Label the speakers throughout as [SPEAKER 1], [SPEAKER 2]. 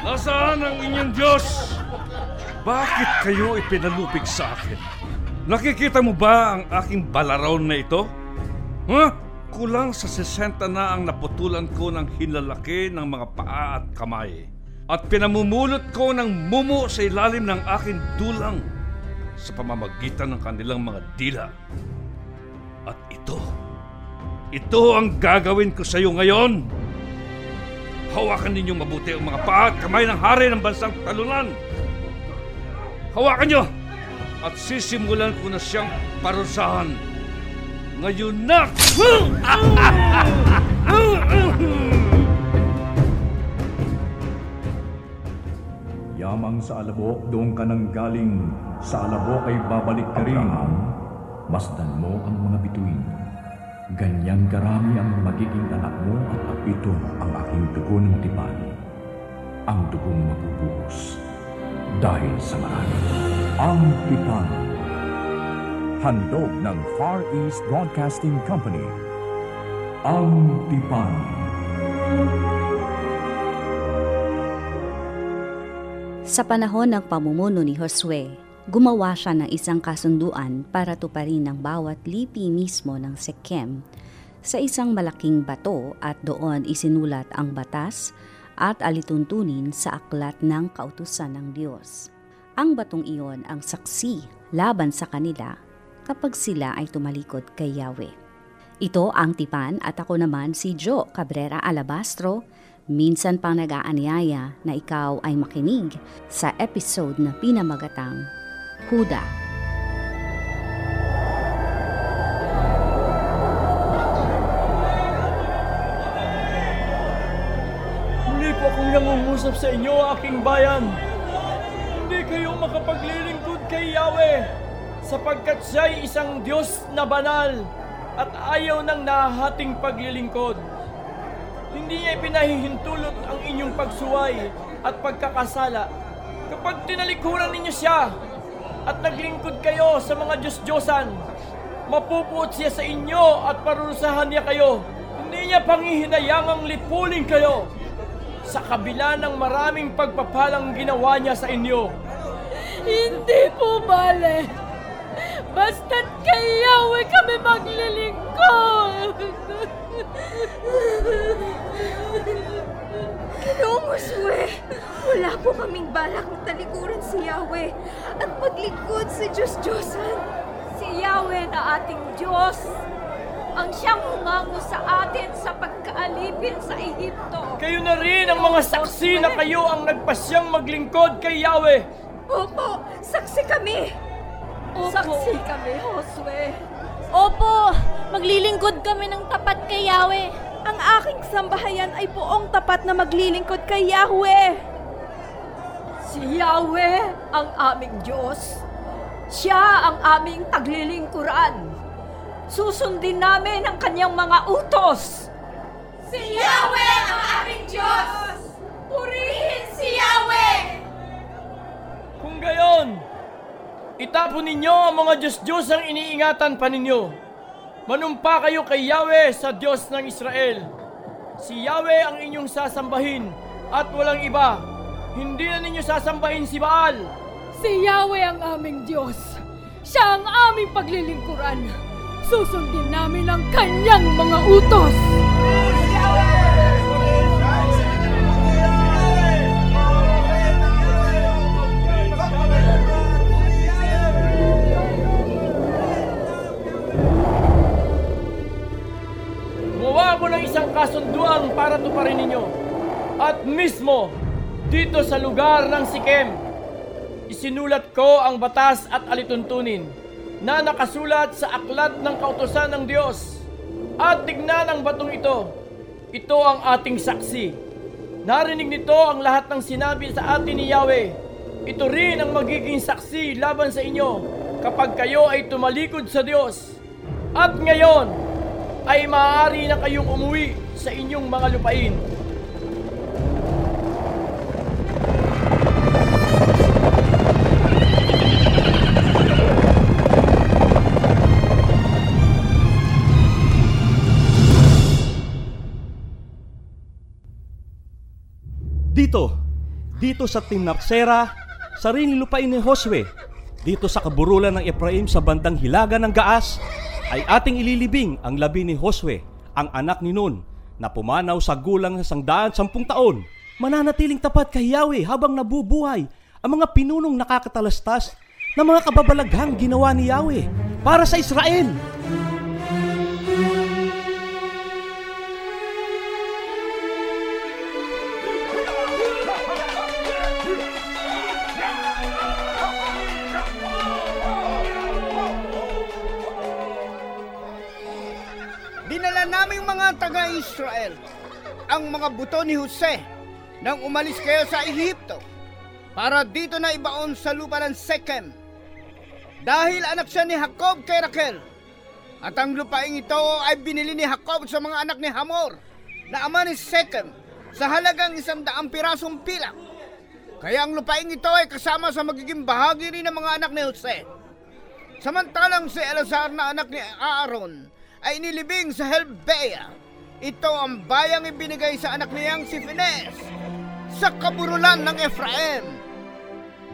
[SPEAKER 1] Nasaan ang inyong Diyos? Bakit kayo ipinalupig sa akin? Nakikita mo ba ang aking balaraon na ito? Ha? Kulang sa 60 na ang naputulan ko ng hinlalaki ng mga paa at kamay. At pinamumulot ko ng mumo sa ilalim ng aking dulang sa pamamagitan ng kanilang mga dila. At ito, ito ang gagawin ko sa iyo ngayon. Hawakan ninyong mabuti ang mga paa at kamay ng hari ng bansang talunan. Hawakan niyo! At sisimulan ko na siyang parusahan. Ngayon na!
[SPEAKER 2] Yamang sa alabok, doon ka nang galing. Sa alabok ay babalik ka rin. Masdan mo ang mga bituin. Ganyang karami ang magiging anak mo at ito ang aking dugo ng tipan. Ang dugong mabubuhos. Dahil sa marami. Ang tipan. Handog ng Far East Broadcasting Company. Ang tipan.
[SPEAKER 3] Sa panahon ng pamumuno ni Josue, gumawa siya ng isang kasunduan para tuparin ang bawat lipi mismo ng Sekem sa isang malaking bato at doon isinulat ang batas at alituntunin sa aklat ng kautusan ng Diyos. Ang batong iyon ang saksi laban sa kanila kapag sila ay tumalikod kay Yahweh. Ito ang tipan at ako naman si Joe Cabrera Alabastro Minsan pang nag-aanyaya na ikaw ay makinig sa episode na pinamagatang Huda.
[SPEAKER 4] Muli po akong nangungusap sa inyo, aking bayan. Hindi kayo makapaglilingkod kay Yahweh sapagkat siya'y isang Diyos na banal at ayaw ng nahahating paglilingkod. Hindi niya pinahihintulot ang inyong pagsuway at pagkakasala kapag tinalikuran ninyo siya at naglingkod kayo sa mga Diyos-Diyosan. Mapupuot siya sa inyo at parurusahan niya kayo. Hindi niya pangihinayangang lipulin kayo sa kabila ng maraming pagpapalang ginawa niya sa inyo.
[SPEAKER 5] Hindi po bale. Basta't kay Yahweh kami maglilingkod.
[SPEAKER 6] Ginoong Josue, wala po kaming balak na talikuran si Yahweh at maglingkod sa Diyos-Diyosan.
[SPEAKER 5] Si Yahweh na ating Diyos ang siyang humango sa atin sa pagkaalipin sa Ehipto.
[SPEAKER 4] Kayo na rin ang mga saksi na kayo ang nagpasyang maglingkod kay Yahweh.
[SPEAKER 6] Opo, saksi kami.
[SPEAKER 5] Opo. Saksi kami, Josue. Opo, maglilingkod kami ng tapat kay Yahweh.
[SPEAKER 6] Ang aking sambahayan ay buong tapat na maglilingkod kay Yahweh.
[SPEAKER 5] Si Yahweh ang aming Diyos. Siya ang aming taglilingkuran. Susundin namin ang kanyang mga utos.
[SPEAKER 6] Si Yahweh ang aming Diyos! Purihin si Yahweh!
[SPEAKER 4] Kung gayon, itapon ninyo ang mga Diyos-Diyos ang iniingatan pa ninyo. Manumpa kayo kay Yahweh sa Diyos ng Israel. Si Yahweh ang inyong sasambahin at walang iba. Hindi na ninyo sasambahin si Baal.
[SPEAKER 5] Si Yahweh ang aming Diyos. Siya ang aming paglilingkuran. Susundin namin ang kanyang mga utos.
[SPEAKER 4] Ako ng isang kasunduan para tuparin ninyo. At mismo, dito sa lugar ng Sikem, isinulat ko ang batas at alituntunin na nakasulat sa aklat ng kautosan ng Diyos. At tignan ang batong ito. Ito ang ating saksi. Narinig nito ang lahat ng sinabi sa atin ni Yahweh. Ito rin ang magiging saksi laban sa inyo kapag kayo ay tumalikod sa Diyos. At ngayon, ay maaari na kayong umuwi sa inyong mga lupain.
[SPEAKER 1] Dito!
[SPEAKER 7] dito sa Timnaksera, sarili lupain ni Josue, dito sa kaburulan ng Ephraim sa bandang hilaga ng Gaas, ay ating ililibing ang labi ni Josue, ang anak ni Nun, na pumanaw sa gulang ng sangdaan sampung taon. Mananatiling tapat kay Yahweh habang nabubuhay ang mga pinunong nakakatalastas na mga kababalaghang ginawa ni Yahweh para sa Israel.
[SPEAKER 8] taga-Israel ang mga buto ni Jose nang umalis kayo sa Ehipto para dito na ibaon sa lupa ng Sechem. Dahil anak siya ni Jacob kay Raquel. At ang lupaing ito ay binili ni Jacob sa mga anak ni Hamor na ama ni Sechem sa halagang isang daang pirasong pilak. Kaya ang lupaing ito ay kasama sa magiging bahagi rin ng mga anak ni Jose. Samantalang si Elazar na anak ni Aaron ay inilibing sa Helbea. Ito ang bayang ibinigay sa anak niyang si Phinehas sa kaburulan ng Ephraim.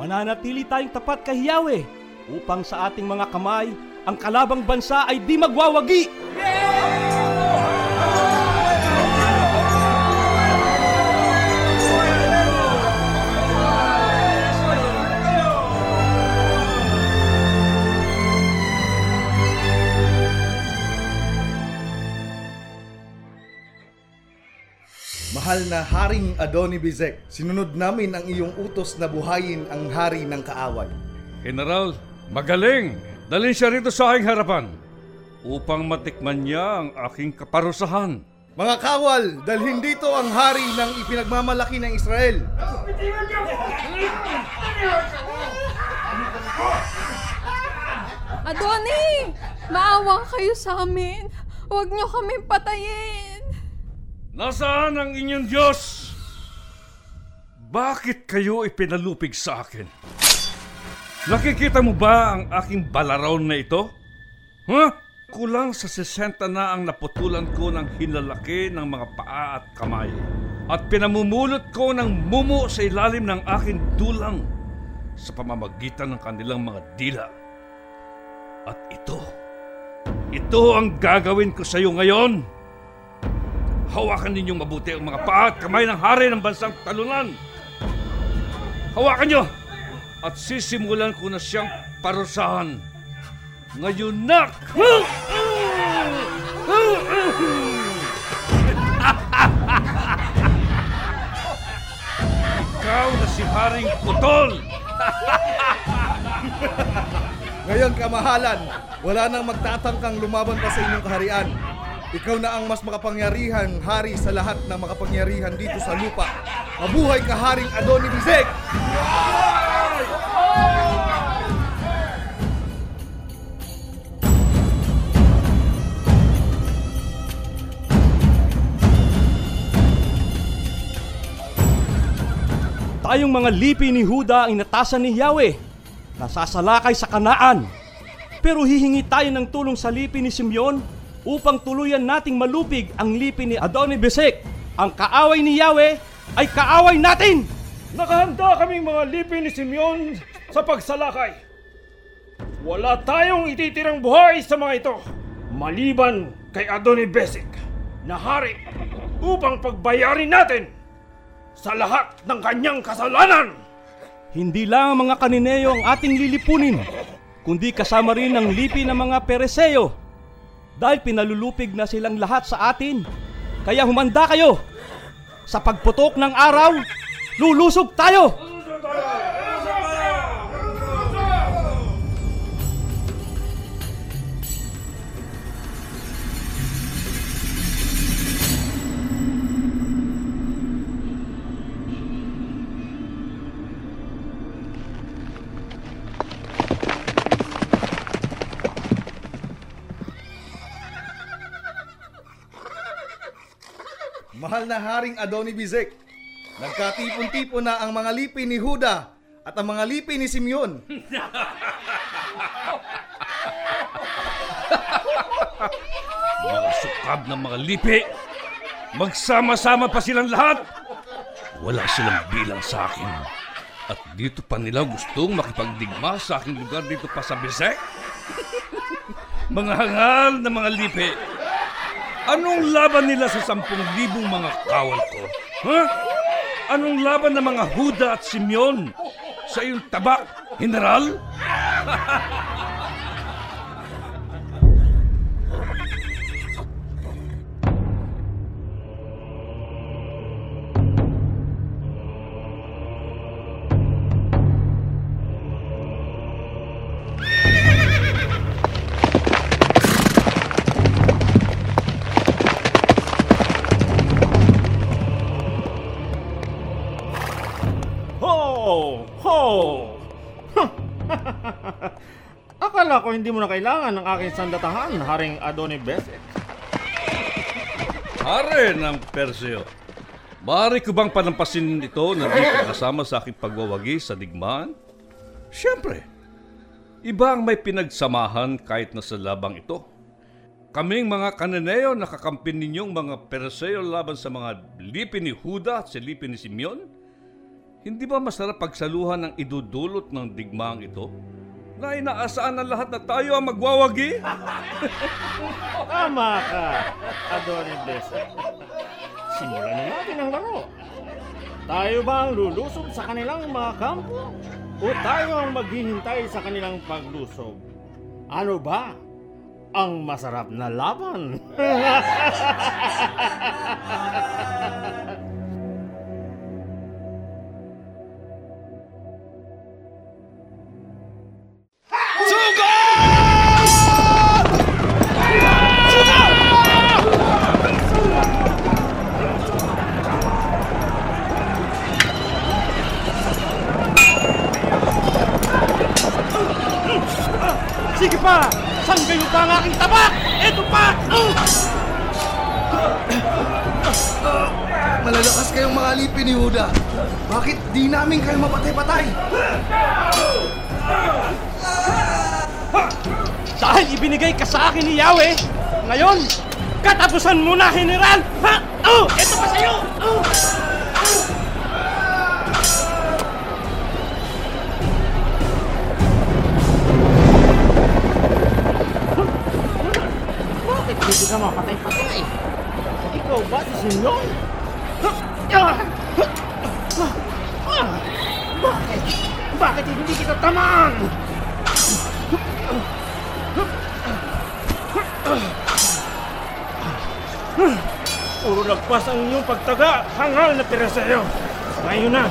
[SPEAKER 7] Mananatili tayong tapat kay Yahweh upang sa ating mga kamay ang kalabang bansa ay di magwawagi.
[SPEAKER 9] Mahal na Haring Adoni Bizek, sinunod namin ang iyong utos na buhayin ang hari ng kaaway.
[SPEAKER 1] General, magaling! Dalhin siya rito sa aking harapan upang matikman niya ang aking kaparusahan.
[SPEAKER 9] Mga kawal, dalhin dito ang hari ng ipinagmamalaki ng Israel.
[SPEAKER 5] Adoni! Maawa kayo sa amin. Huwag niyo kami patayin.
[SPEAKER 1] Nasaan ang inyong Diyos? Bakit kayo ipinalupig sa akin? Nakikita mo ba ang aking balaraon na ito? Huh? Kulang sa 60 na ang naputulan ko ng hinlalaki ng mga paa at kamay. At pinamumulot ko ng mumu sa ilalim ng aking dulang sa pamamagitan ng kanilang mga dila. At ito, ito ang gagawin ko sa iyo ngayon. Hawakan ninyong mabuti ang mga paa at kamay ng hari ng bansang talunan. Hawakan nyo! At sisimulan ko na siyang parusahan. Ngayon na! Ikaw na si Haring Putol!
[SPEAKER 9] Ngayon kamahalan, wala nang magtatangkang lumaban pa sa inyong kaharian. Ikaw na ang mas makapangyarihan hari sa lahat ng makapangyarihan dito sa lupa. Mabuhay ka Haring Adoni Bizek!
[SPEAKER 7] Tayong mga lipi ni Huda ang inatasan ni Yahweh. Nasasalakay sa kanaan. Pero hihingi tayo ng tulong sa lipi ni Simeon upang tuluyan nating malupig ang lipi ni Adoni Besek. Ang kaaway ni Yahweh ay kaaway natin!
[SPEAKER 4] Nakahanda kaming mga lipi ni Simeon sa pagsalakay. Wala tayong ititirang buhay sa mga ito, maliban kay Adoni Besik na hari upang pagbayarin natin sa lahat ng kanyang kasalanan.
[SPEAKER 7] Hindi lang ang mga kanineyo ang ating lilipunin, kundi kasama rin ang lipi ng mga pereseyo. Dahil pinalulupig na silang lahat sa atin. Kaya humanda kayo. Sa pagputok ng araw, lulusog tayo!
[SPEAKER 9] Mahal na Haring Adoni Bizek, nagkatipon-tipon na ang mga lipi ni Huda at ang mga lipi ni Simeon.
[SPEAKER 1] Mga sukab ng mga lipi! Magsama-sama pa silang lahat! Wala silang bilang sa akin. At dito pa nila gustong makipagdigma sa aking lugar dito pa sa Bisek? mga hangal na mga lipi. Anong laban nila sa sampung libong mga kawal ko? Ha? Anong laban ng mga Huda at Simeon sa iyong tabak, General?
[SPEAKER 10] Ho! Akala ko hindi mo na kailangan ng aking sandatahan, Haring Adoni Besek.
[SPEAKER 1] Pare ng Perseo, maaari ko bang panampasin ito na di ka kasama sa aking pagwawagi sa digmaan? Siyempre, iba ang may pinagsamahan kahit na sa labang ito. Kaming mga kananeo nakakampin ninyong mga Perseo laban sa mga lipi ni Huda at sa lipi ni Simeon? Hindi ba masarap pagsaluhan ng idudulot ng digmaang ito? Na inaasaan ng lahat na tayo ang magwawagi?
[SPEAKER 10] Tama ka, Adoni Besek. Simulan na natin ang laro. Tayo ba ang lulusob sa kanilang mga kampo? O tayo ang maghihintay sa kanilang paglusob? Ano ba ang masarap na laban?
[SPEAKER 9] Malalakas kayong mga lipi ni Huda. Bakit di namin kayo mapatay-patay?
[SPEAKER 10] Dahil ibinigay ka sa akin ni Yahweh, ngayon, katapusan mo na, General! Ha? Oh! Ito pa sa'yo! Oh! Bakit hindi ka mapatay-patay? Ikaw ba si Sinyon? Bakit? Bakit hindi kita tamaan? Puro lagpas ang inyong pagtaga, hangal na Tereseo. Ngayon na,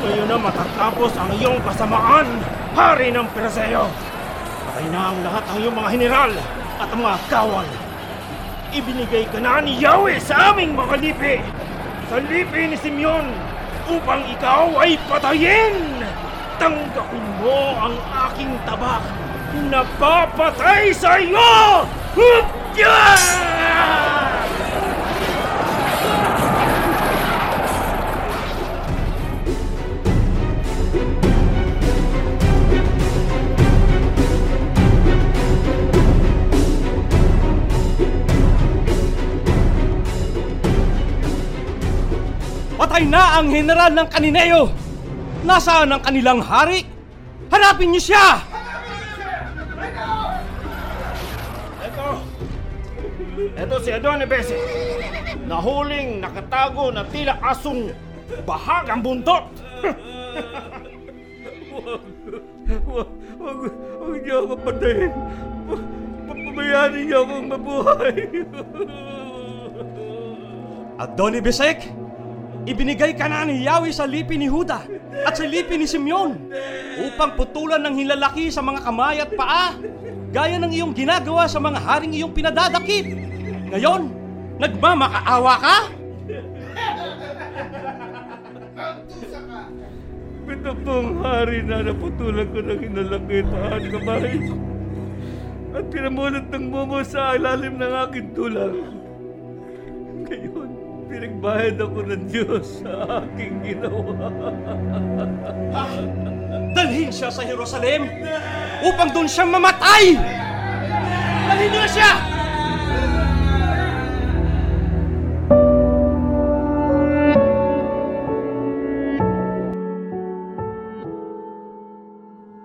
[SPEAKER 10] ngayon na matatapos ang iyong kasamaan, hari ng Tereseo. Patay na ang lahat ng iyong mga general at mga kawal. Ibinigay ka na ni Yahweh sa aming mga lipi, sa lipi ni Simeon, upang ikaw ay patayin. Tanggapin mo ang aking tabak na papatay sa iyo! Hupya! Patay na ang general ng Kanineo! Nasaan ang kanilang hari? Hanapin niyo siya! Ito! Ito si Adone Bese. Nahuling nakatago na tila asong bahagang buntot!
[SPEAKER 1] Wag, wag, wag niyo ako patayin. Papabayaan niyo akong mabuhay.
[SPEAKER 10] Adoni Besek, ibinigay ka na ni Yahweh sa lipi ni Huda at sa lipi ni Simeon upang putulan ng hilalaki sa mga kamay at paa gaya ng iyong ginagawa sa mga haring iyong pinadadakip. Ngayon, nagmamakaawa ka?
[SPEAKER 1] Ito pong hari na naputulan ko ng hinalaki paan kamay. At pinamulot ng momo sa ilalim ng aking tulang. Pinagbayad ako ng Diyos sa aking ginawa. Ha?
[SPEAKER 10] Dalhin siya sa Jerusalem upang doon siya mamatay! Dalhin niyo siya!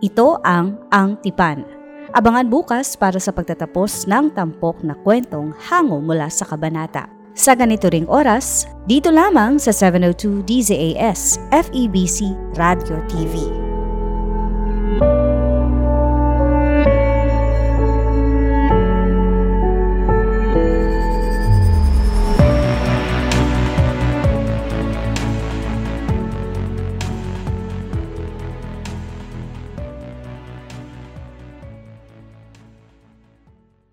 [SPEAKER 3] Ito ang Ang Tipan. Abangan bukas para sa pagtatapos ng tampok na kwentong hango mula sa kabanata. Sa ganito ring oras, dito lamang sa 702 DZAS FEBC Radio TV.